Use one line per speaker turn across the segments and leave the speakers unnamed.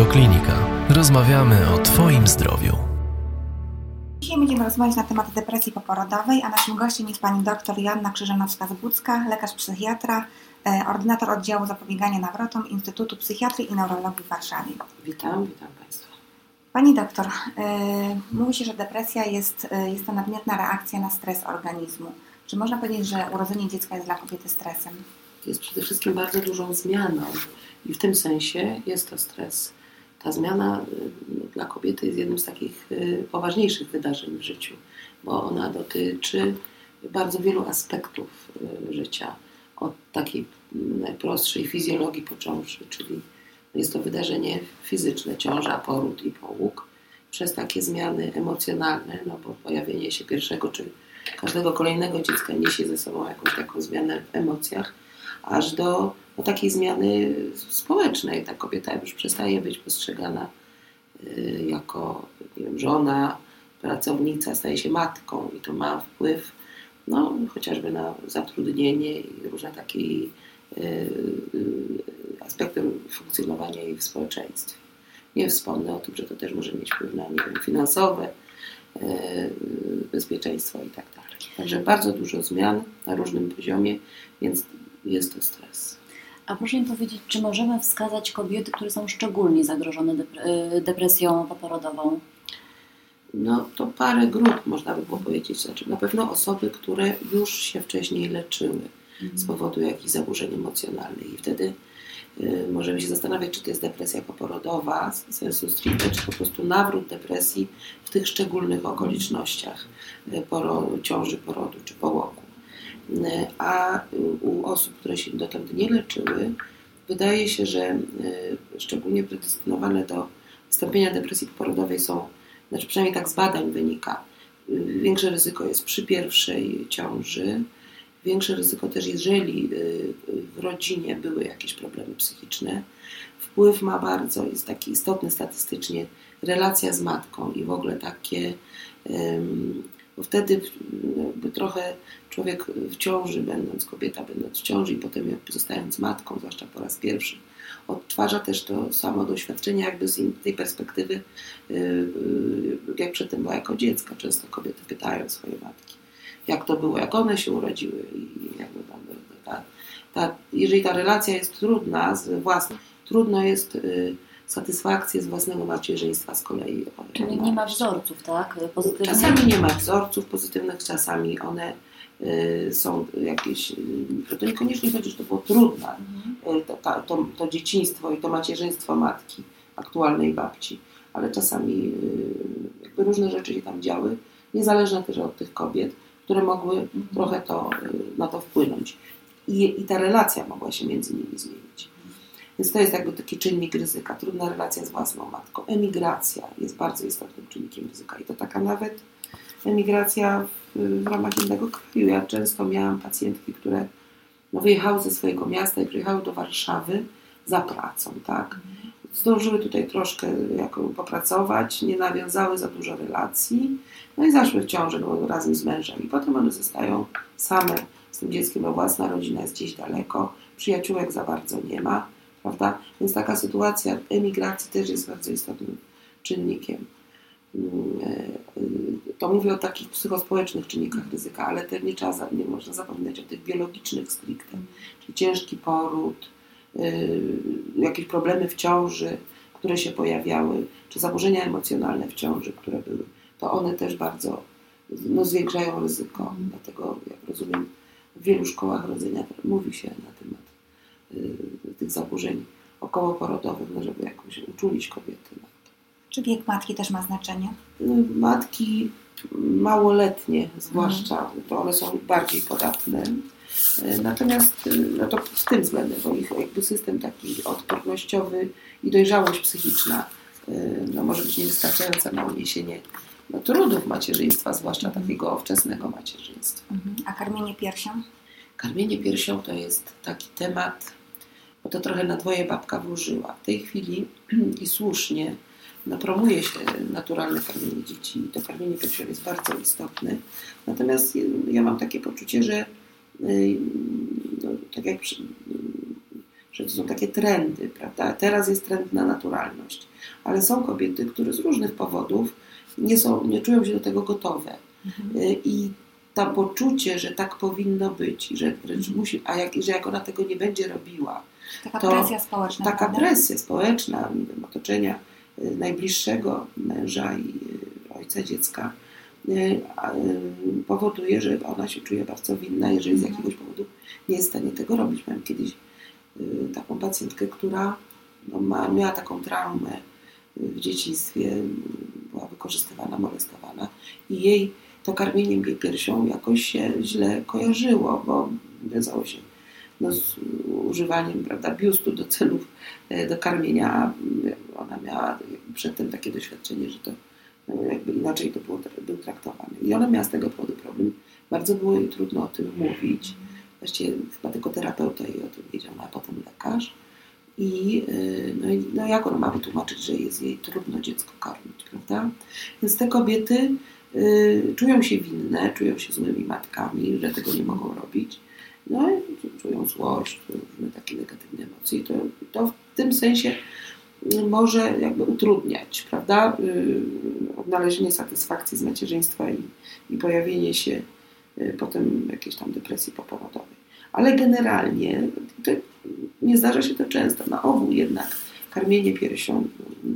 Radioklinika. Rozmawiamy o Twoim zdrowiu.
Dzisiaj będziemy rozmawiać na temat depresji poporodowej, a naszym gościem jest pani dr Joanna Krzyżanowska-Zbudzka, lekarz psychiatra, e, ordynator oddziału zapobiegania nawrotom Instytutu Psychiatrii i Neurologii w Warszawie.
Witam, witam Państwa.
Pani doktor, e, mówi się, że depresja jest, e, jest to nadmierna reakcja na stres organizmu. Czy można powiedzieć, że urodzenie dziecka jest dla kobiety stresem?
Jest przede wszystkim bardzo dużą zmianą i w tym sensie jest to stres. Ta zmiana y, dla kobiety jest jednym z takich y, poważniejszych wydarzeń w życiu, bo ona dotyczy bardzo wielu aspektów y, życia. Od takiej najprostszej fizjologii począwszy, czyli jest to wydarzenie fizyczne, ciąża, poród i połóg, przez takie zmiany emocjonalne, no bo pojawienie się pierwszego czy każdego kolejnego dziecka niesie ze sobą jakąś taką zmianę w emocjach, aż do no, takiej zmiany społecznej. Ta kobieta już przestaje być postrzegana y, jako nie wiem, żona, pracownica, staje się matką i to ma wpływ no, chociażby na zatrudnienie i różne takie y, y, aspekty funkcjonowania jej w społeczeństwie. Nie wspomnę o tym, że to też może mieć wpływ na nie wiem, finansowe, bezpieczeństwo i tak dalej. Także bardzo dużo zmian na różnym poziomie, więc jest to stres.
A proszę mi powiedzieć, czy możemy wskazać kobiety, które są szczególnie zagrożone y, depresją poporodową?
No to parę grup można by było powiedzieć. Znaczy, na pewno osoby, które już się wcześniej leczyły mhm. z powodu jakichś zaburzeń emocjonalnych i wtedy y, możemy się zastanawiać, czy to jest depresja poporodowa sensu stricte, czy po prostu nawrót depresji w tych szczególnych okolicznościach y, poro, ciąży, porodu czy połogu a u osób, które się dotąd nie leczyły, wydaje się, że e, szczególnie predestynowane do wystąpienia depresji poporodowej są, znaczy przynajmniej tak z badań wynika, większe ryzyko jest przy pierwszej ciąży, większe ryzyko też jeżeli e, w rodzinie były jakieś problemy psychiczne. Wpływ ma bardzo, jest taki istotny statystycznie, relacja z matką i w ogóle takie bo wtedy jakby trochę człowiek w ciąży, będąc kobieta, będąc w ciąży i potem zostając matką, zwłaszcza po raz pierwszy, odtwarza też to samo doświadczenie jakby z tej perspektywy, y, y, jak przedtem była jako dziecko. Często kobiety pytają swoje matki, jak to było, jak one się urodziły i jakby tam, ta, ta, jeżeli ta relacja jest trudna z własną, trudno jest y, satysfakcję z własnego macierzyństwa z kolei.
Czyli nie ma wzorców, tak?
Pozytywnych? Czasami nie ma wzorców pozytywnych, czasami one y, są jakieś, y, to niekoniecznie chodzi, że to było trudne, mhm. y, to, to, to, dzieciństwo i to macierzyństwo matki, aktualnej babci, ale czasami y, jakby różne rzeczy się tam działy, niezależne też od tych kobiet, które mogły mhm. trochę to, na to wpłynąć. I, I ta relacja mogła się między nimi zmienić. Więc to jest jakby taki czynnik ryzyka, trudna relacja z własną matką. Emigracja jest bardzo istotnym czynnikiem ryzyka i to taka nawet emigracja w, w ramach innego kraju. Ja często miałam pacjentki, które no, wyjechały ze swojego miasta i przyjechały do Warszawy za pracą, tak? Zdążyły tutaj troszkę jako popracować, nie nawiązały za dużo relacji, no i zaszły w ciążę no, razem z mężem. I potem one zostają same z tym dzieckiem, bo własna rodzina jest gdzieś daleko, przyjaciółek za bardzo nie ma prawda? Więc taka sytuacja emigracji też jest bardzo istotnym czynnikiem. Mm, e, to mówię o takich psychospołecznych czynnikach ryzyka, ale też nie, trzeba, nie można zapominać o tych biologicznych stricte, czyli ciężki poród, e, jakieś problemy w ciąży, które się pojawiały, czy zaburzenia emocjonalne w ciąży, które były, to one też bardzo no, zwiększają ryzyko. Dlatego, jak rozumiem, w wielu szkołach rodzenia mówi się na temat tych zaburzeń okołoporodowych, no żeby jakoś uczulić kobiety na to.
Czy wiek matki też ma znaczenie?
No, matki małoletnie zwłaszcza, mhm. to one są bardziej podatne. Y, natomiast y, no to z tym względem, bo ich jakby system taki odpornościowy i dojrzałość psychiczna no, może być niewystarczająca na uniesienie no, trudów macierzyństwa, zwłaszcza mhm. takiego wczesnego macierzyństwa.
Mhm. A karmienie piersią?
Karmienie piersią to jest taki temat, bo to trochę na dwoje babka włożyła. W tej chwili i słusznie no, promuje się naturalne karmienie dzieci. To karmienie piersią jest bardzo istotne. Natomiast ja mam takie poczucie, że y, no, tak jak że to są takie trendy, prawda? Teraz jest trend na naturalność, ale są kobiety, które z różnych powodów nie, są, nie czują się do tego gotowe. Y, I to poczucie, że tak powinno być, i że wręcz musi, a jak, że jak ona tego nie będzie robiła,
Taka
to
presja społeczna.
taka
prawda?
presja społeczna, otoczenia y, najbliższego męża i y, ojca dziecka y, powoduje, że ona się czuje bardzo winna, jeżeli z jakiegoś powodu nie jest w stanie tego robić. Miałam kiedyś taką pacjentkę, która no, ma, miała taką traumę w dzieciństwie, była wykorzystywana, molestowana i jej to karmieniem jej piersią jakoś się źle kojarzyło, bo wiązało się no, z używaniem prawda, biustu do celów e, do karmienia. Ona miała przedtem takie doświadczenie, że to e, jakby inaczej to było był traktowane. I ona miała z tego powodu problem. Bardzo było jej trudno o tym mówić. Właściwie chyba tylko terapeuta jej o tym wiedział, no, a potem lekarz. I e, no, i- no jak ona ma wytłumaczyć, że jest jej trudno dziecko karmić, prawda? Więc te kobiety y, czują się winne, czują się złymi matkami, że tego nie mogą robić. No czują złość, różne takie negatywne emocje. I to, to w tym sensie y, może jakby utrudniać, prawda? Y, Odnalezienie satysfakcji z macierzyństwa i, i pojawienie się y, potem jakiejś tam depresji poporodowej. Ale generalnie nie zdarza się to często. Na ogół jednak karmienie piersią,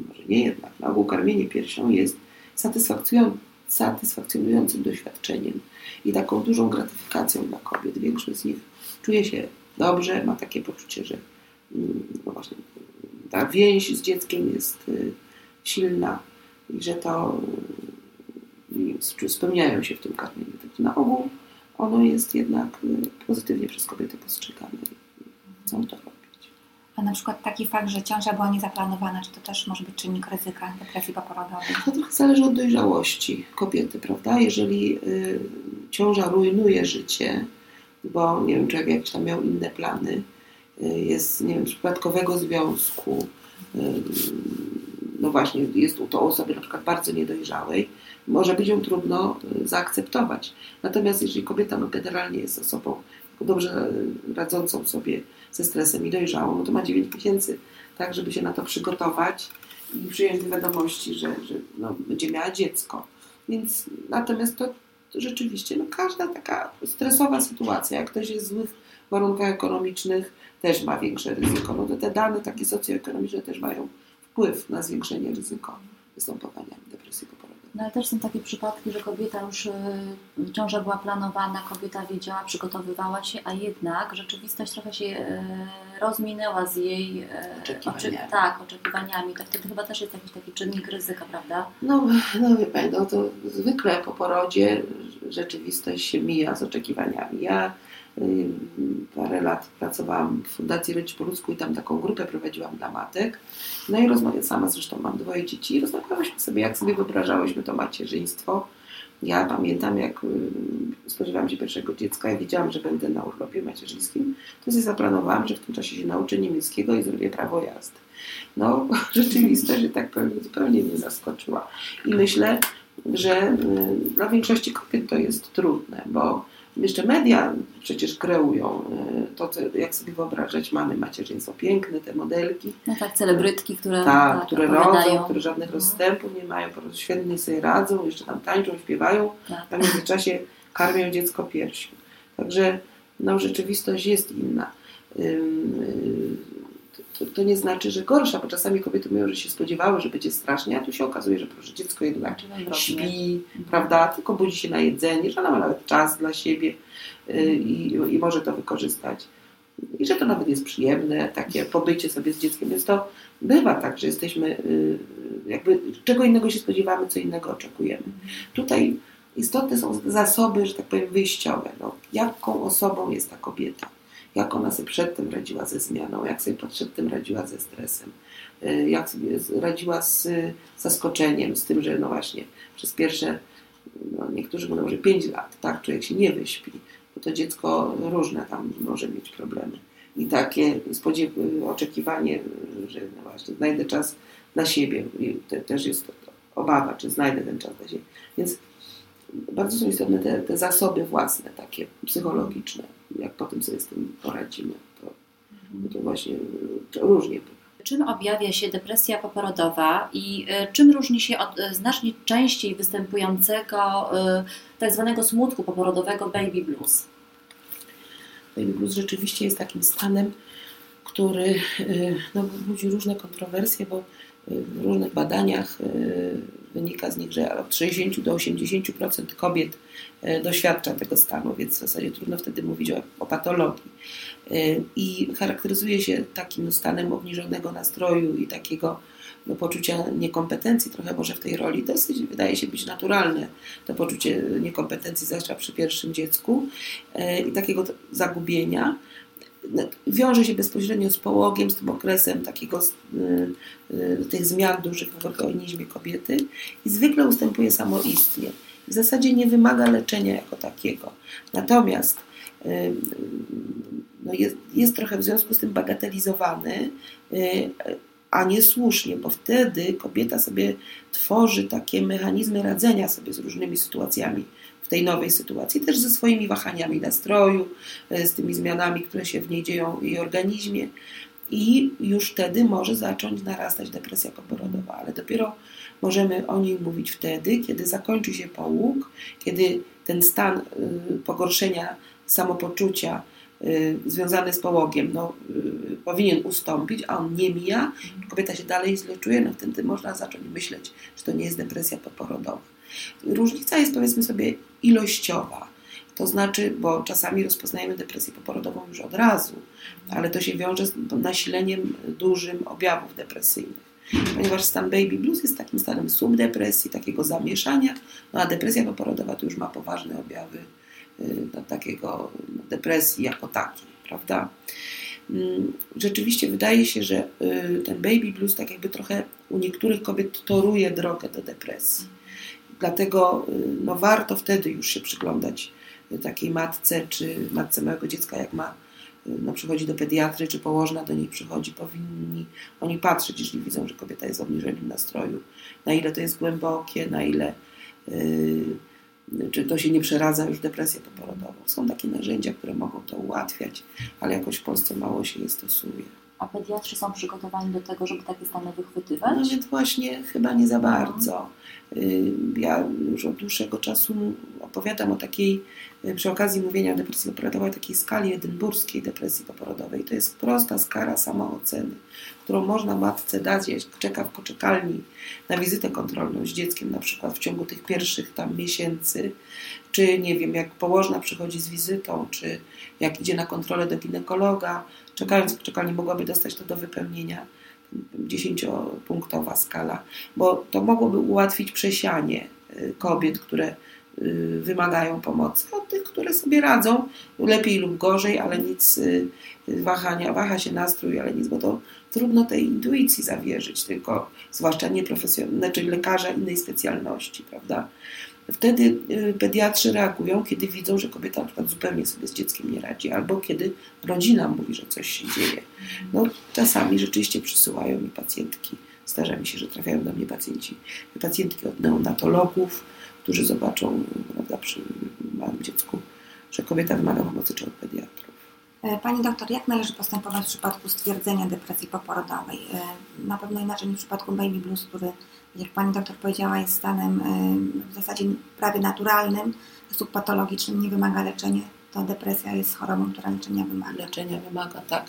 może nie jednak, na ogół karmienie piersią jest satysfakcjonującym, satysfakcjonującym doświadczeniem i taką dużą gratyfikacją dla kobiet. Większość z nich czuje się dobrze, ma takie poczucie, że mm, no właśnie, ta więź z dzieckiem jest y, silna i że to y, spełniają się w tym karmieniu. Także na ogół ono jest jednak y, pozytywnie przez kobiety postrzegane chcą to.
A na przykład taki fakt, że ciąża była niezaplanowana, czy to też może być czynnik ryzyka depresji poporodowej?
To trochę zależy od dojrzałości kobiety, prawda? Jeżeli y, ciąża rujnuje życie, bo nie wiem, człowiek jakieś tam miał inne plany, y, jest, nie wiem, przypadkowego związku, y, no właśnie, jest u to osoby na przykład bardzo niedojrzałej, może być ją trudno y, zaakceptować. Natomiast jeżeli kobieta no, generalnie jest osobą dobrze radzącą sobie ze stresem i dojrzałą, no to ma 9 miesięcy, tak, żeby się na to przygotować i przyjąć do wiadomości, że, że no, będzie miała dziecko. Więc natomiast to, rzeczywiście no, każda taka stresowa sytuacja, jak ktoś jest w złych warunkach ekonomicznych, też ma większe ryzyko. No to te dane takie socjoekonomiczne też mają wpływ na zwiększenie ryzyko występowania depresji.
No ale też są takie przypadki, że kobieta już, y, ciąża była planowana, kobieta wiedziała, przygotowywała się, a jednak rzeczywistość trochę się y, rozminęła z jej y,
Oczekiwaniami.
tak, oczekiwaniami. To wtedy chyba też jest jakiś taki czynnik ryzyka, prawda?
No, no wie Pani, no to zwykle po porodzie rzeczywistość się mija z oczekiwaniami. Ja parę lat pracowałam w Fundacji Rodzic po ludzku i tam taką grupę prowadziłam dla matek. No i rozmawiam sama, zresztą mam dwoje dzieci, i rozmawiałyśmy sobie, jak sobie wyobrażałyśmy to macierzyństwo. Ja pamiętam, jak y, spodziewałam się pierwszego dziecka i wiedziałam, że będę na urlopie macierzyńskim, to sobie zaplanowałam, że w tym czasie się nauczę niemieckiego i zrobię prawo jazdy. No, rzeczywistość, że tak zupełnie mnie zaskoczyła. I myślę, że y, dla większości kobiet to jest trudne, bo jeszcze media przecież kreują y, to, co, jak sobie wyobrażać mamy macierzyństwo piękne, te modelki,
No tak, celebrytki, które,
tak, które
opowiadają.
rodzą, które żadnych
Mhm.
rozstępów nie mają, po prostu świetnie sobie radzą, jeszcze tam tańczą, śpiewają,
Tak.
a w międzyczasie karmią dziecko piersią. Także no, rzeczywistość jest inna. To, to nie znaczy, że gorsza, bo czasami kobiety mówią, że się spodziewały, że będzie strasznie, a tu się okazuje, że proszę, dziecko jednak śpi, prawda, tylko budzi się na jedzenie, że ona ma nawet czas dla siebie y, i, i może to wykorzystać. I że to nawet jest przyjemne, takie pobycie sobie z dzieckiem, więc to bywa tak, że jesteśmy y, jakby, czego innego się spodziewamy, co innego oczekujemy. Tutaj istotne są zasoby, że tak powiem, wyjściowe. No, jaką osobą jest ta kobieta? Jak ona sobie przedtem radziła ze zmianą, jak sobie przedtem radziła ze stresem, y, jak sobie radziła z y, zaskoczeniem, z tym, że no właśnie przez pierwsze, no niektórzy mówią, że 5 lat, tak, człowiek się nie wyśpi, bo to dziecko różne tam może mieć problemy. I takie spodziew- oczekiwanie, że no właśnie znajdę czas dla siebie, I te, też jest to, obawa, czy znajdę ten czas dla siebie. Więc bardzo są istotne te, te zasoby własne, takie psychologiczne, jak potem sobie z tym poradzimy. To No to właśnie to różnie bywa.
Czym objawia się depresja poporodowa i y, czym różni się od y, znacznie częściej występującego y, tak zwanego smutku poporodowego baby blues?
Baby blues rzeczywiście jest takim stanem, który no, budzi różne kontrowersje, bo w różnych badaniach wynika z nich, że od 60 do 80% kobiet doświadcza tego stanu, więc w zasadzie trudno wtedy mówić o, o patologii. I charakteryzuje się takim stanem obniżonego nastroju i takiego no, poczucia niekompetencji, trochę może w tej roli dosyć wydaje się być naturalne to poczucie niekompetencji, zwłaszcza przy pierwszym dziecku i takiego zagubienia wiąże się bezpośrednio z połogiem, z tym okresem takiego y, y, tych zmian dużych w organizmie kobiety i zwykle ustępuje samoistnie. W zasadzie nie wymaga leczenia jako takiego. Natomiast y, no jest, jest trochę w związku z tym bagatelizowany, a niesłusznie, bo wtedy kobieta sobie tworzy takie mechanizmy radzenia sobie z różnymi sytuacjami w tej nowej sytuacji, też ze swoimi wahaniami nastroju, e, z tymi zmianami, które się w niej dzieją w jej organizmie. I już wtedy może zacząć narastać depresja poporodowa, ale dopiero możemy o niej mówić wtedy, kiedy zakończy się połóg, kiedy ten stan y, pogorszenia samopoczucia y, związany z połogiem no, y, powinien ustąpić, a on nie mija, kobieta się dalej źle czuje, no wtedy można zacząć myśleć, że to nie jest depresja poporodowa. Różnica jest powiedzmy sobie ilościowa. To znaczy, bo czasami rozpoznajemy depresję poporodową już od razu, ale to się wiąże z nasileniem dużym objawów depresyjnych. Ponieważ stan baby blues jest takim stanem subdepresji, takiego zamieszania, no a depresja poporodowa to już ma poważne objawy no, takiego depresji jako takiej, prawda? Mm, rzeczywiście wydaje się, że y, ten baby blues tak jakby trochę u niektórych kobiet toruje drogę do depresji. Dlatego y, no, warto wtedy już się przyglądać y, takiej matce, czy matce małego dziecka, jak ma, y, no, przychodzi do pediatry, czy położna do niej przychodzi, powinni oni patrzeć, jeśli widzą, że kobieta jest w obniżonym nastroju, na ile to jest głębokie, na ile yy, czy to się nie przeradza już depresję poporodową. Są takie narzędzia, które mogą to ułatwiać, ale jakoś w Polsce mało się je stosuje.
A pediatrzy są przygotowani do tego, żeby takie stany wychwytywać?
No więc właśnie chyba nie za bardzo. Y, ja już od dłuższego czasu opowiadam o takiej, y, przy okazji mówienia o depresji poporodowej, takiej skali edynburskiej depresji poporodowej. To jest prosta skala samooceny, którą można matce dać, jak czeka w poczekalni na wizytę kontrolną z dzieckiem, na przykład w ciągu tych pierwszych tam miesięcy, czy nie wiem, jak położna przychodzi z wizytą, czy jak idzie na kontrolę do ginekologa, czekając w poczekalni mogłaby dostać to do wypełnienia. Dziesięciopunktowa skala, bo to mogłoby ułatwić przesianie y, kobiet, które y, wymagają pomocy, od tych, które sobie radzą lepiej lub gorzej, ale nic y, wahania, waha się nastrój, ale nic, bo to trudno tej intuicji zawierzyć, tylko zwłaszcza nieprofesjonalnej, czyli lekarza innej specjalności, prawda? Wtedy pediatrzy reagują, kiedy widzą, że kobieta na przykład zupełnie sobie z dzieckiem nie radzi, albo kiedy rodzina mówi, że coś się dzieje. No, czasami rzeczywiście przysyłają mi pacjentki. Zdarza mi się, że trafiają do mnie pacjenci, pacjentki od neonatologów, którzy zobaczą prawda, przy małym dziecku, że kobieta wymaga pomocy czy od pediatrów.
E, pani doktor, jak należy postępować w przypadku stwierdzenia depresji poporodowej? E, na pewno inaczej niż w przypadku baby blues, który, jak pani doktor powiedziała, jest stanem e, w zasadzie prawie naturalnym, subpatologicznym, nie wymaga leczenia. To depresja jest chorobą, która leczenia wymaga.
Leczenia wymaga, tak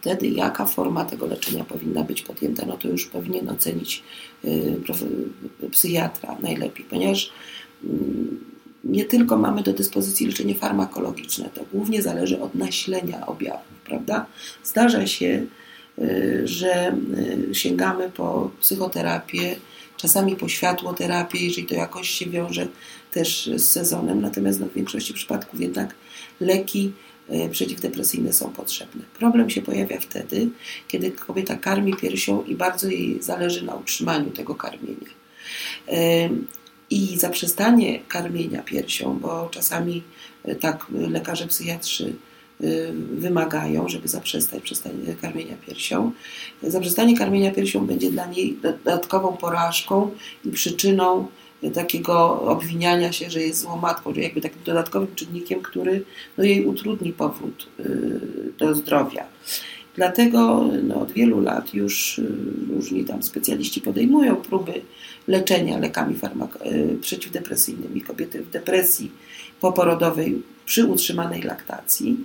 wtedy jaka forma tego leczenia powinna być podjęta, no to już powinien ocenić psychiatra najlepiej, ponieważ mm, nie tylko mamy do dyspozycji leczenie farmakologiczne, to głównie zależy od nasilenia objawów, prawda? Zdarza się, y, że y, sięgamy po psychoterapię, czasami po światłoterapię, jeżeli to jakoś się wiąże też z sezonem, natomiast no, w większości przypadków jednak leki E, przeciwdepresyjne są potrzebne. Problem się pojawia wtedy, kiedy kobieta karmi piersią i bardzo jej zależy na utrzymaniu tego karmienia. E, I zaprzestanie karmienia piersią, bo czasami e, tak lekarze psychiatrzy wymagają, żeby zaprzestać karmienia piersią. Zaprzestanie karmienia piersią będzie dla niej dodatkową porażką i przyczyną takiego obwiniania się, że jest złą matką, jakby takim dodatkowym czynnikiem, który no, jej utrudni powrót do zdrowia. Dlatego no, od wielu lat już y, różni tam specjaliści podejmują próby leczenia lekami farmak- y, przeciwdepresyjnymi kobiety w depresji poporodowej przy utrzymanej laktacji.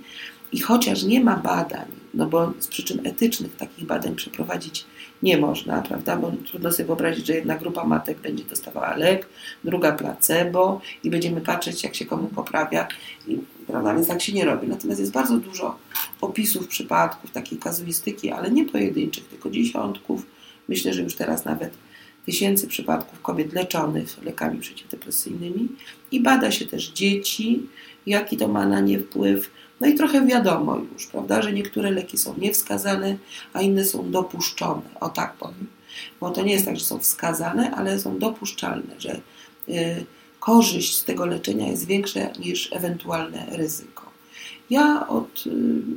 I chociaż nie ma badań, no bo z przyczyn etycznych takich badań przeprowadzić nie można, prawda? Bo trudno sobie wyobrazić, że jedna grupa matek będzie dostawała lek, druga placebo i będziemy patrzeć, jak się komu poprawia, I, prawda? Więc tak się nie robi. Natomiast jest bardzo dużo opisów przypadków, takiej kazuistyki, ale nie pojedynczych, tylko dziesiątków. Myślę, że już teraz nawet tysięcy przypadków kobiet leczonych lekami przeciwdepresyjnymi i bada się też dzieci, jaki to ma na nie wpływ. No i trochę wiadomo już, prawda, że niektóre leki są niewskazane, a inne są dopuszczone, o tak powiem. Bo to nie jest tak, że są wskazane, ale są dopuszczalne, że y, korzyść z tego leczenia jest większa niż ewentualne ryzyko. Ja od y,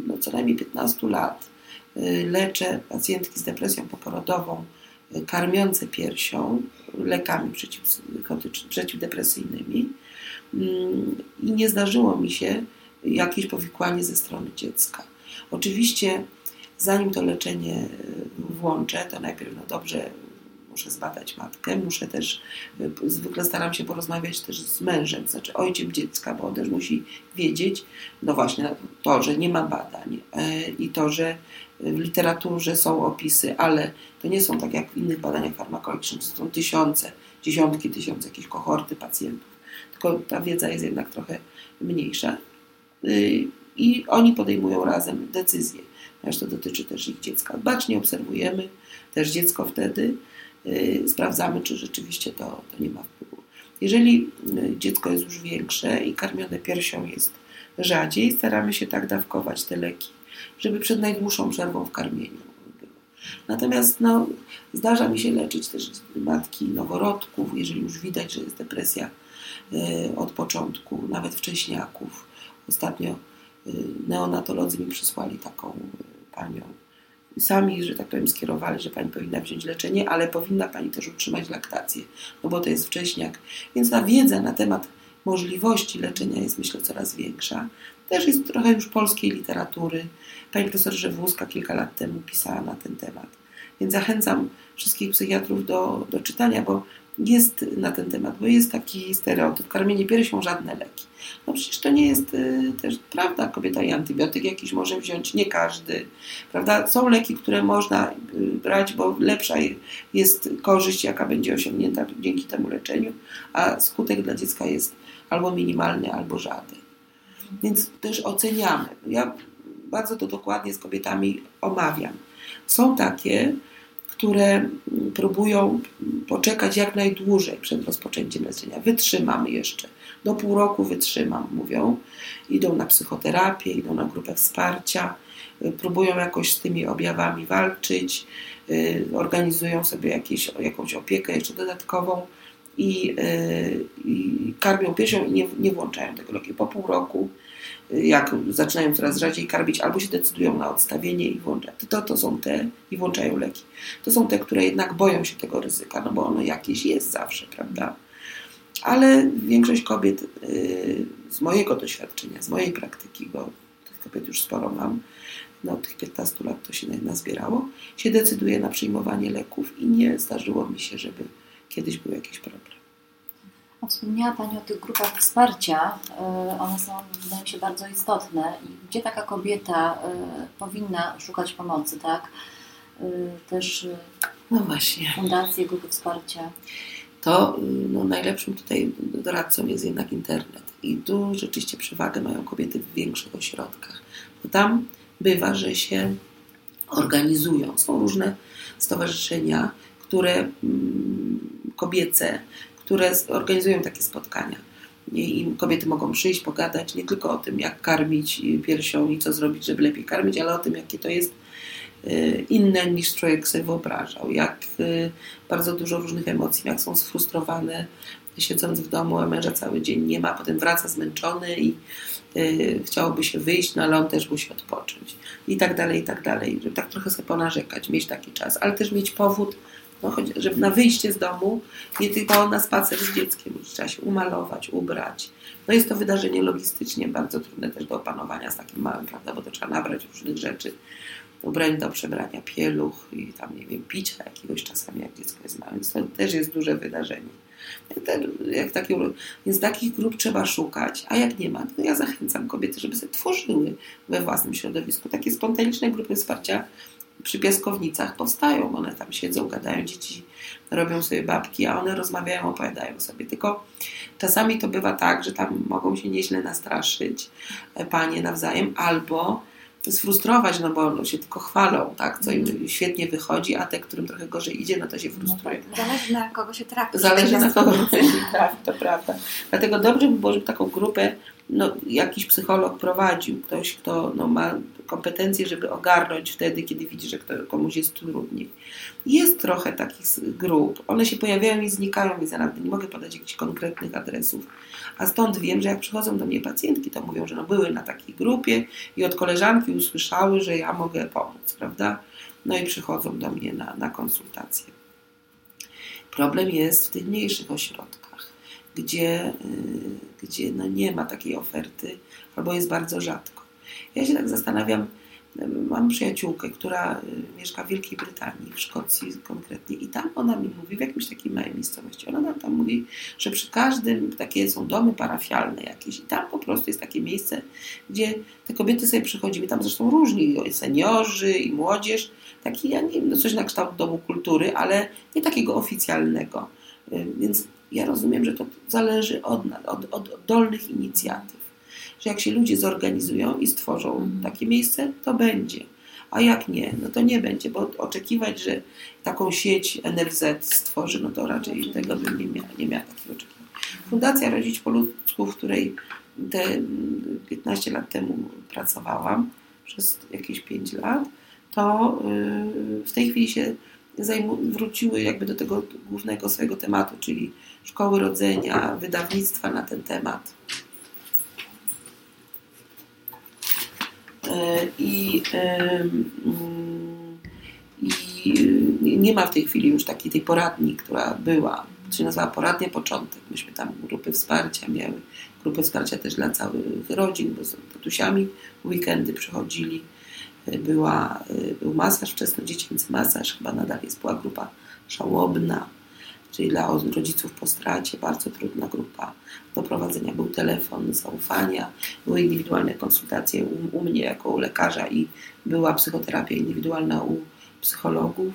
no, co najmniej 15 lat y, leczę pacjentki z depresją poporodową, y, karmiące piersią lekami przeciw, przeciwdepresyjnymi mm, i nie zdarzyło mi się jakieś powikłanie ze strony dziecka. Oczywiście, zanim to leczenie włączę, to najpierw no dobrze muszę zbadać matkę, muszę też, zwykle staram się porozmawiać też z mężem, znaczy ojcem dziecka, bo on też musi wiedzieć, no właśnie to, że nie ma badań i to, że w literaturze są opisy, ale to nie są tak jak w innych badaniach farmakologicznych, to są tysiące, dziesiątki tysięcy, jakieś kohorty pacjentów, tylko ta wiedza jest jednak trochę mniejsza i oni podejmują razem decyzje, ponieważ to dotyczy też ich dziecka. Bacznie obserwujemy też dziecko wtedy, Y, sprawdzamy, czy rzeczywiście to, to nie ma wpływu. Jeżeli y, dziecko jest już większe i karmione piersią jest rzadziej, staramy się tak dawkować te leki, żeby przed najdłuższą przerwą w karmieniu. Natomiast no, zdarza mi się leczyć też matki noworodków, jeżeli już widać, że jest depresja y, od początku, nawet wcześniaków. Ostatnio neonatolodzy mi przysłali taką panią sami, że tak powiem, skierowali, że pani powinna wziąć leczenie, ale powinna pani też utrzymać laktację, no bo to jest wcześniak. Więc ta wiedza na temat możliwości leczenia jest, myślę, coraz większa. Też jest trochę już polskiej literatury. Pani profesor Żewłuska kilka lat temu pisała na ten temat. Więc zachęcam wszystkich psychiatrów do, do czytania, bo jest na ten temat, bo jest taki stereotyp, karmienie piersią, żadne leki. No przecież to nie jest y, też prawda, kobieta i antybiotyk jakiś może wziąć, nie każdy, prawda. Są leki, które można y, brać, bo lepsza jest korzyść, jaka będzie osiągnięta dzięki temu leczeniu, a skutek dla dziecka jest albo minimalny, albo żaden. Więc też oceniamy. Ja bardzo to dokładnie z kobietami omawiam. Są takie, które próbują poczekać jak najdłużej przed rozpoczęciem leczenia. Wytrzymam jeszcze, do pół roku wytrzymam, mówią. Idą na psychoterapię, idą na grupę wsparcia, próbują jakoś z tymi objawami walczyć, y, organizują sobie jakieś, jakąś opiekę jeszcze dodatkową i, y, i karmią piersią i nie, nie włączają tego leku. Po pół roku jak zaczynają coraz rzadziej karmić, albo się decydują na odstawienie i włączają. To, to są te i włączają leki. To są te, które jednak boją się tego ryzyka, no bo ono jakieś jest zawsze, prawda? Ale większość kobiet y, z mojego doświadczenia, z mojej praktyki, bo tych kobiet już sporo mam, no od tych 15 lat to się nazbierało, się decyduje na przyjmowanie leków i nie zdarzyło mi się, żeby kiedyś był jakiś problem.
Wspomniała Pani o tych grupach wsparcia. E, one są, wydaje mi się, bardzo istotne. I gdzie taka kobieta e, powinna szukać pomocy, tak? E, też
no właśnie.
fundacje, grupy wsparcia.
To no, najlepszym tutaj doradcą jest jednak internet. I tu rzeczywiście przewagę mają kobiety w większych ośrodkach. Bo tam bywa, że się organizują. Są różne stowarzyszenia, które mm, kobiece, które organizują takie spotkania. I kobiety mogą przyjść, pogadać nie tylko o tym, jak karmić piersią i co zrobić, żeby lepiej karmić, ale o tym, jakie to jest y, inne niż człowiek sobie wyobrażał. Jak y, bardzo dużo różnych emocji, jak są sfrustrowane, siedząc w domu, a męża cały dzień nie ma, potem wraca zmęczony i y, chciałoby się wyjść, no ale on też musi odpocząć. I tak dalej, i tak dalej. Żeby tak trochę sobie ponarzekać, mieć taki czas, ale też mieć powód, no, żeby na wyjście z domu, nie tylko na spacer z dzieckiem, trzeba się umalować, ubrać. No jest to wydarzenie logistycznie bardzo trudne też do opanowania z takim małym, prawda, bo to trzeba nabrać różnych rzeczy. ubrań do przebrania, pieluch i tam, nie wiem, picia jakiegoś czasami, jak dziecko jest małe. Więc to też jest duże wydarzenie. Jak więc takich grup trzeba szukać, a jak nie ma, to ja zachęcam kobiety, żeby sobie tworzyły we własnym środowisku takie spontaniczne grupy wsparcia przy piaskownicach powstają. One tam siedzą, gadają, dzieci robią sobie babki, a one rozmawiają, opowiadają sobie. Tylko czasami to bywa tak, że tam mogą się nieźle nastraszyć e, panie nawzajem, albo sfrustrować, no bo się tylko chwalą, tak, co im świetnie wychodzi, a te, którym trochę gorzej idzie, no to się frustrują.
No tak, zależy na kogo się trafi.
Zależy na kogo się trafi, to prawda. Dlatego dobrze by było, żeby taką grupę no, jakiś psycholog prowadził, ktoś, kto no, ma kompetencje, żeby ogarnąć wtedy, kiedy widzi, że komuś jest trudniej. Jest trochę takich grup. One się pojawiają i znikają, więc ja nawet nie mogę podać jakichś konkretnych adresów. A stąd wiem, że jak przychodzą do mnie pacjentki, to mówią, że no były na takiej grupie i od koleżanki usłyszały, że ja mogę pomóc, prawda? No i przychodzą do mnie na, na konsultacje. Problem jest w tych mniejszych ośrodkach, gdzie, y, gdzie no nie ma takiej oferty albo jest bardzo rzadko. Ja się tak zastanawiam, Mam przyjaciółkę, która y, mieszka w Wielkiej Brytanii, w Szkocji konkretnie, i tam ona mi mówi, w jakimś takiej małej miejscowości, ona nam tam mówi, że przy każdym takie są domy parafialne jakieś, i tam po prostu jest takie miejsce, gdzie te kobiety sobie przychodziły, tam zresztą różni, seniorzy, i młodzież, taki, ja nie wiem, no coś na kształt domu kultury, ale nie takiego oficjalnego. Y, więc ja rozumiem, że to zależy od, od, od dolnych inicjatyw że jak się ludzie zorganizują i stworzą mhm. takie miejsce, to będzie. A jak nie, no to nie będzie, bo oczekiwać, że taką sieć NFZ stworzy, no to raczej tego bym nie miała, nie miała takich oczekiwań. Fundacja Rodzić po ludzku, w której te 15 lat temu pracowałam, przez jakieś 5 lat, to y, w tej chwili się wróciły jakby do tego głównego swojego tematu, czyli szkoły rodzenia, wydawnictwa na ten temat. E, I, i nie ma w tej chwili już takiej tej poradni, która była, się nazywała Poradnia Początek. Myśmy tam grupy wsparcia miały, grupy wsparcia też dla całych rodzin, bo z tatusiami w weekendy przychodzili. Była, e, był masaż wczesnodziecięcy masaż, chyba nadal jest, była grupa szałobna, czyli dla rodziców po stracie, bardzo trudna grupa do prowadzenia. Był telefon zaufania, były indywidualne konsultacje u, u mnie jako u lekarza i była psychoterapia indywidualna u psychologów.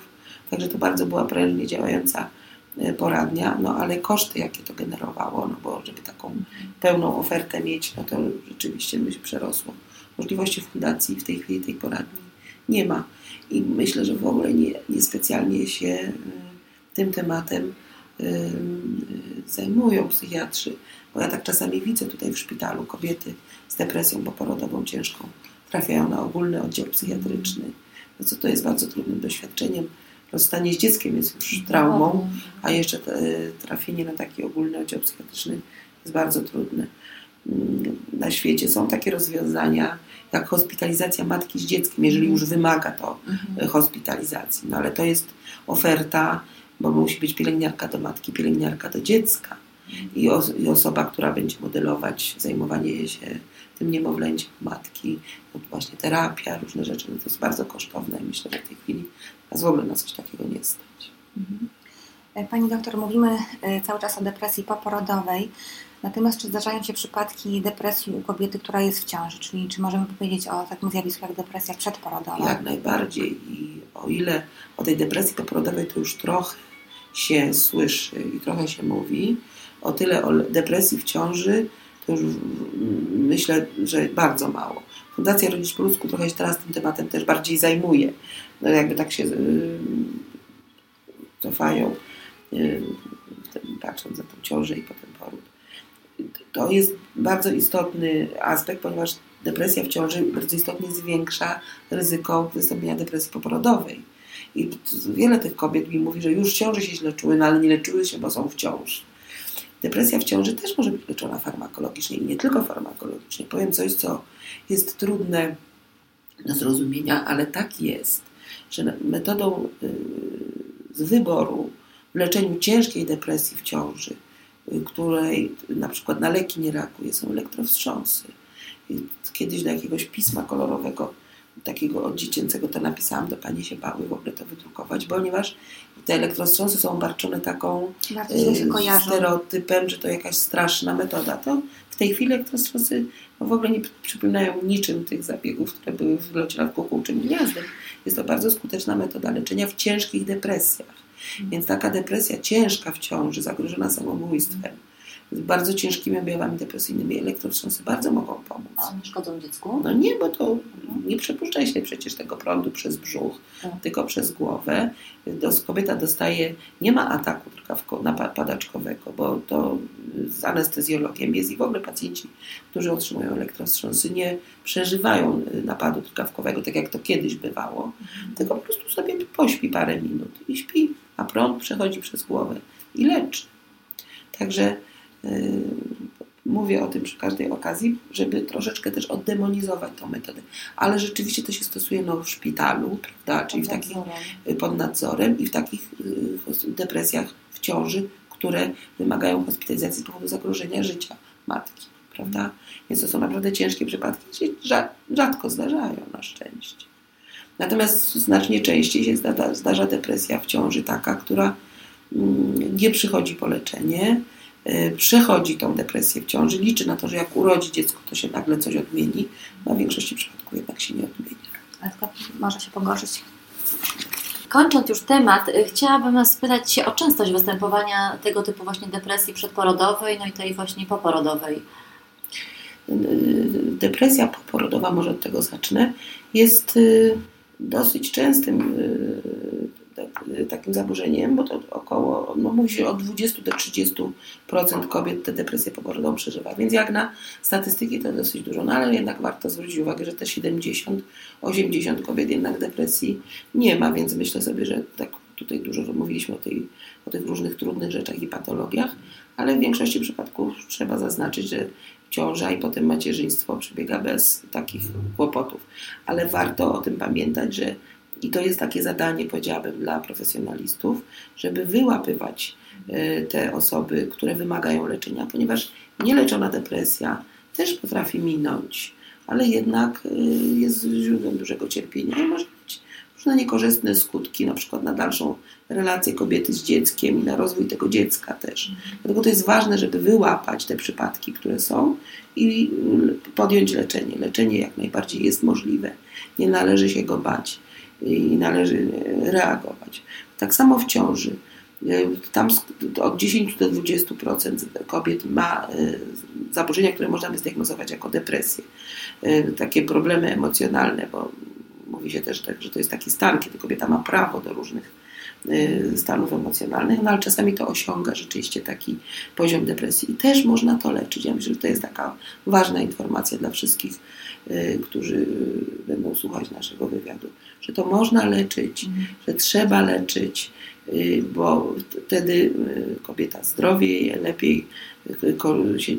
Także to bardzo była prężnie działająca e, poradnia, no ale koszty, jakie to generowało, no bo żeby taką pełną ofertę mieć, no to rzeczywiście by się przerosło. Możliwości fundacji w tej chwili tej poradni nie ma. I myślę, że w ogóle nie, nie specjalnie się e, tym tematem zajmują psychiatrzy. Bo ja tak czasami widzę tutaj w szpitalu kobiety z depresją poporodową ciężką trafiają na ogólny oddział psychiatryczny. No co to jest bardzo trudnym doświadczeniem. Rozstanie z dzieckiem jest już traumą, a jeszcze trafienie na taki ogólny oddział psychiatryczny jest bardzo trudne. Mm, na świecie są takie rozwiązania, jak hospitalizacja matki z dzieckiem, jeżeli już wymaga to mhm. hospitalizacji. No ale to jest oferta bo musi być pielęgniarka do matki, pielęgniarka do dziecka i, os i osoba, która będzie modelować zajmowanie się tym niemowlęciem matki, no właśnie terapia, różne rzeczy, no to jest bardzo kosztowne i myślę, że w tej chwili nas w ogóle na coś takiego nie stać.
Mhm. Pani doktor, mówimy e, cały czas o depresji poporodowej, natomiast czy zdarzają się przypadki depresji u kobiety, która jest w ciąży, czyli czy możemy powiedzieć o takim zjawisku jak depresja przedporodowa?
Jak najbardziej i o ile o tej depresji poporodowej to już trochę się słyszy i trochę się mówi, o tyle o depresji w ciąży to już myślę, że bardzo mało. Fundacja Rodzić po ludzku trochę się teraz tym tematem też bardziej zajmuje. No jakby tak się yy, cofają, yy, patrząc na tą ciążę i potem poród. To jest bardzo istotny aspekt, ponieważ depresja w ciąży bardzo istotnie zwiększa ryzyko wystąpienia depresji poporodowej i wiele tych kobiet mi mówi, że już ciąży się źle czuły, no ale nie leczyły się, bo są w ciąży. Depresja w ciąży też może być leczona farmakologicznie i nie tylko farmakologicznie. Powiem coś, co jest trudne do zrozumienia, ale tak jest, że metodą y, z wyboru w leczeniu ciężkiej depresji w ciąży, y, której na przykład na leki nie reaguje, są elektrowstrząsy. Kiedyś do jakiegoś pisma kolorowego takiego od dziecięcego to napisałam, to panie się bały w ogóle to wydrukować, ponieważ te elektrostrząsy są obarczone taką y, stereotypem, że to jakaś straszna metoda. To w tej chwili elektrostrząsy no w ogóle nie przypominają niczym tych zabiegów, które były w locie nad kukułczym gniazdem. Jest to bardzo skuteczna metoda leczenia w ciężkich depresjach. Więc taka depresja ciężka w ciąży, zagrożona samobójstwem, z bardzo ciężkimi objawami depresyjnymi, elektrostrząsy bardzo mogą pomóc.
A nie szkodzą dziecku?
No nie, bo to nie przepuszcza się przecież tego prądu przez brzuch,
Tak.
tylko przez głowę. Dos, kobieta dostaje, nie ma ataku napadaczkowego, bo to z anestezjologiem jest i w ogóle pacjenci, którzy otrzymują elektrostrząsy, nie przeżywają y, napadu trukawkowego, tak jak to kiedyś bywało, tylko po prostu sobie pośpi parę minut i śpi, a prąd przechodzi przez głowę i leczy. Także y, mówię o tym przy każdej okazji, żeby troszeczkę też oddemonizować tą metodę. Ale rzeczywiście to się stosuje no, w szpitalu, prawda? czyli w
Pod
takich
nadzorem.
y, pod nadzorem i w takich y, depresjach w ciąży, które wymagają hospitalizacji z powodu zagrożenia życia matki, prawda? Więc to są naprawdę ciężkie przypadki, się rza- rzadko zdarzają na szczęście. Natomiast znacznie częściej się zdarza, zdarza depresja w ciąży taka, która mm, nie przychodzi po leczenie, y, przechodzi tą depresję w ciąży, liczy na to, że jak urodzi dziecko, to się nagle coś odmieni, no a w większości przypadków jednak się nie odmienia.
Ale tylko może się pogorszyć.
Kończąc już temat, y, chciałabym spytać się o częstość występowania tego typu właśnie depresji przedporodowej, no i tej właśnie poporodowej.
depresja poporodowa, może od tego zacznę, jest y, dosyć częstym y, tak- takim zaburzeniem, bo to około, no mówi się od 20 do 30% kobiet tę depresję poporodową przeżywa, więc jak na statystyki to dosyć dużo, no ale jednak warto zwrócić uwagę, że te 70-80 kobiet jednak depresji nie ma, więc myślę sobie, że tak tutaj dużo mówiliśmy o, tej, o tych różnych trudnych rzeczach i patologiach, ale w większości przypadków trzeba zaznaczyć, że ciąża i potem macierzyństwo przebiega bez takich kłopotów. Ale warto o tym pamiętać, że i to jest takie zadanie, powiedziałabym, dla profesjonalistów, żeby wyłapywać e, te osoby, które wymagają leczenia, ponieważ nieleczona depresja też potrafi minąć, ale jednak e, jest źródłem dużego cierpienia i może różne niekorzystne skutki, na przykład na dalszą relację kobiety z dzieckiem i na rozwój tego dziecka też. Dlatego to jest ważne, żeby wyłapać te przypadki, które są i podjąć leczenie. Leczenie jak najbardziej jest możliwe. Nie należy się go bać i należy reagować. Tak samo w ciąży. Tam od 10 do 20% kobiet ma y, zaburzenia, które można by zdiagnozować jako depresję. Y, Takie problemy emocjonalne, bo mówi się też tak, że to jest taki stan, kiedy kobieta ma prawo do różnych y, stanów emocjonalnych, no ale czasami to osiąga rzeczywiście taki poziom depresji i też można to leczyć. Ja myślę, że to jest taka ważna informacja dla wszystkich, y, którzy będą słuchać naszego wywiadu, że to można leczyć, że trzeba leczyć, y, bo wtedy kobieta zdrowieje, lepiej się, y,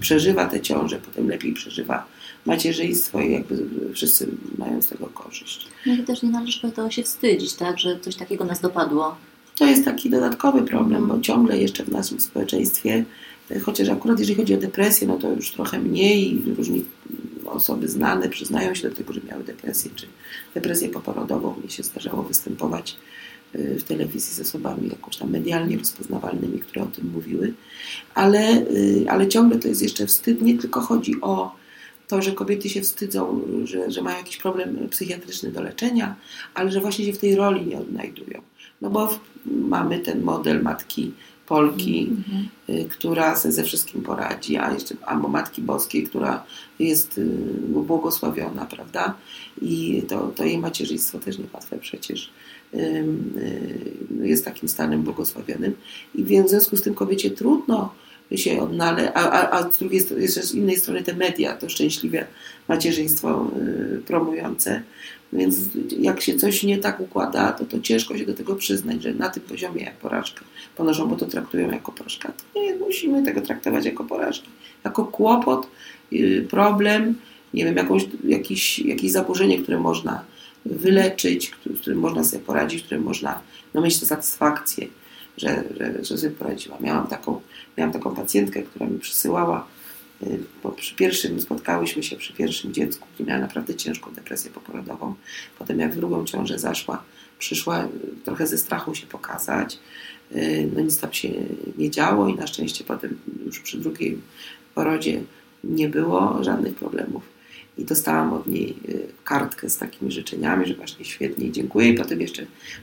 przeżywa tę ciążę, potem lepiej przeżywa macierzyństwo i jakby wszyscy mają z tego korzyść.
No i też nie należy tego się wstydzić, tak, że coś takiego nas dopadło.
To jest taki dodatkowy problem, bo ciągle jeszcze w naszym społeczeństwie, e, chociaż akurat jeżeli chodzi o depresję, no to już trochę mniej różni osoby znane przyznają się do tego, że miały depresję czy depresję poporodową. Mnie się zdarzało występować e, w telewizji z osobami jakoś tam medialnie rozpoznawalnymi, które o tym mówiły, ale, e, ale ciągle to jest jeszcze wstyd. Nie tylko chodzi o to, że kobiety się wstydzą, że, że mają jakiś problem psychiatryczny do leczenia, ale że właśnie się w tej roli nie odnajdują. No bo w, mamy ten model matki Polki, y, która se ze wszystkim poradzi, a jeszcze albo Matki Boskiej, która jest y, błogosławiona, prawda? I to, to jej macierzyństwo też niełatwe przecież y, jest takim stanem błogosławionym. I w związku z tym kobiecie trudno się odnaleźć, a, a, a z drugiej z innej strony te media, to szczęśliwe macierzyństwo y, promujące, więc jak się coś nie tak układa, to to ciężko się do tego przyznać, że na tym poziomie porażkę ponoszą, bo to traktują jako porażkę. To nie musimy tego traktować jako porażkę, jako kłopot, y, problem, nie wiem, jakąś, jakiś, jakieś zaburzenie, które można wyleczyć, z którym można sobie poradzić, z którym można no, mieć tę satysfakcję, że, że, że sobie poradziła. Miałam taką, miałam taką pacjentkę, która mi przysyłała y, bo przy pierwszym spotkałyśmy się przy pierwszym dziecku, które miała naprawdę ciężką depresję poporodową. Potem jak w drugą ciążę zaszła, przyszła y, trochę ze strachu się pokazać. Y, No nic tam się nie działo i na szczęście potem już przy drugim porodzie nie było żadnych problemów. I dostałam od niej y, kartkę z takimi życzeniami, że właśnie świetnie i dziękuję. I potem jeszcze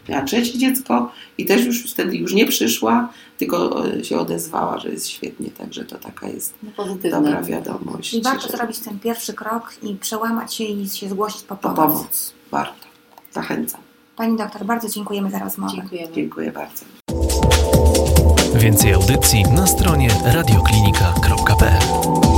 miała trzecie dziecko i też już wtedy już nie przyszła, tylko się odezwała, że jest świetnie. Także to taka jest
No, pozytywne.
dobra wiadomość.
I warto
że-
zrobić ten pierwszy krok i przełamać się i się zgłosić po
po
pomoc.
pomoc. Warto. Zachęcam.
Pani doktor, bardzo dziękujemy za rozmowę.
Dziękujemy.
Dziękuję bardzo.
Więcej audycji na stronie radioklinika.pl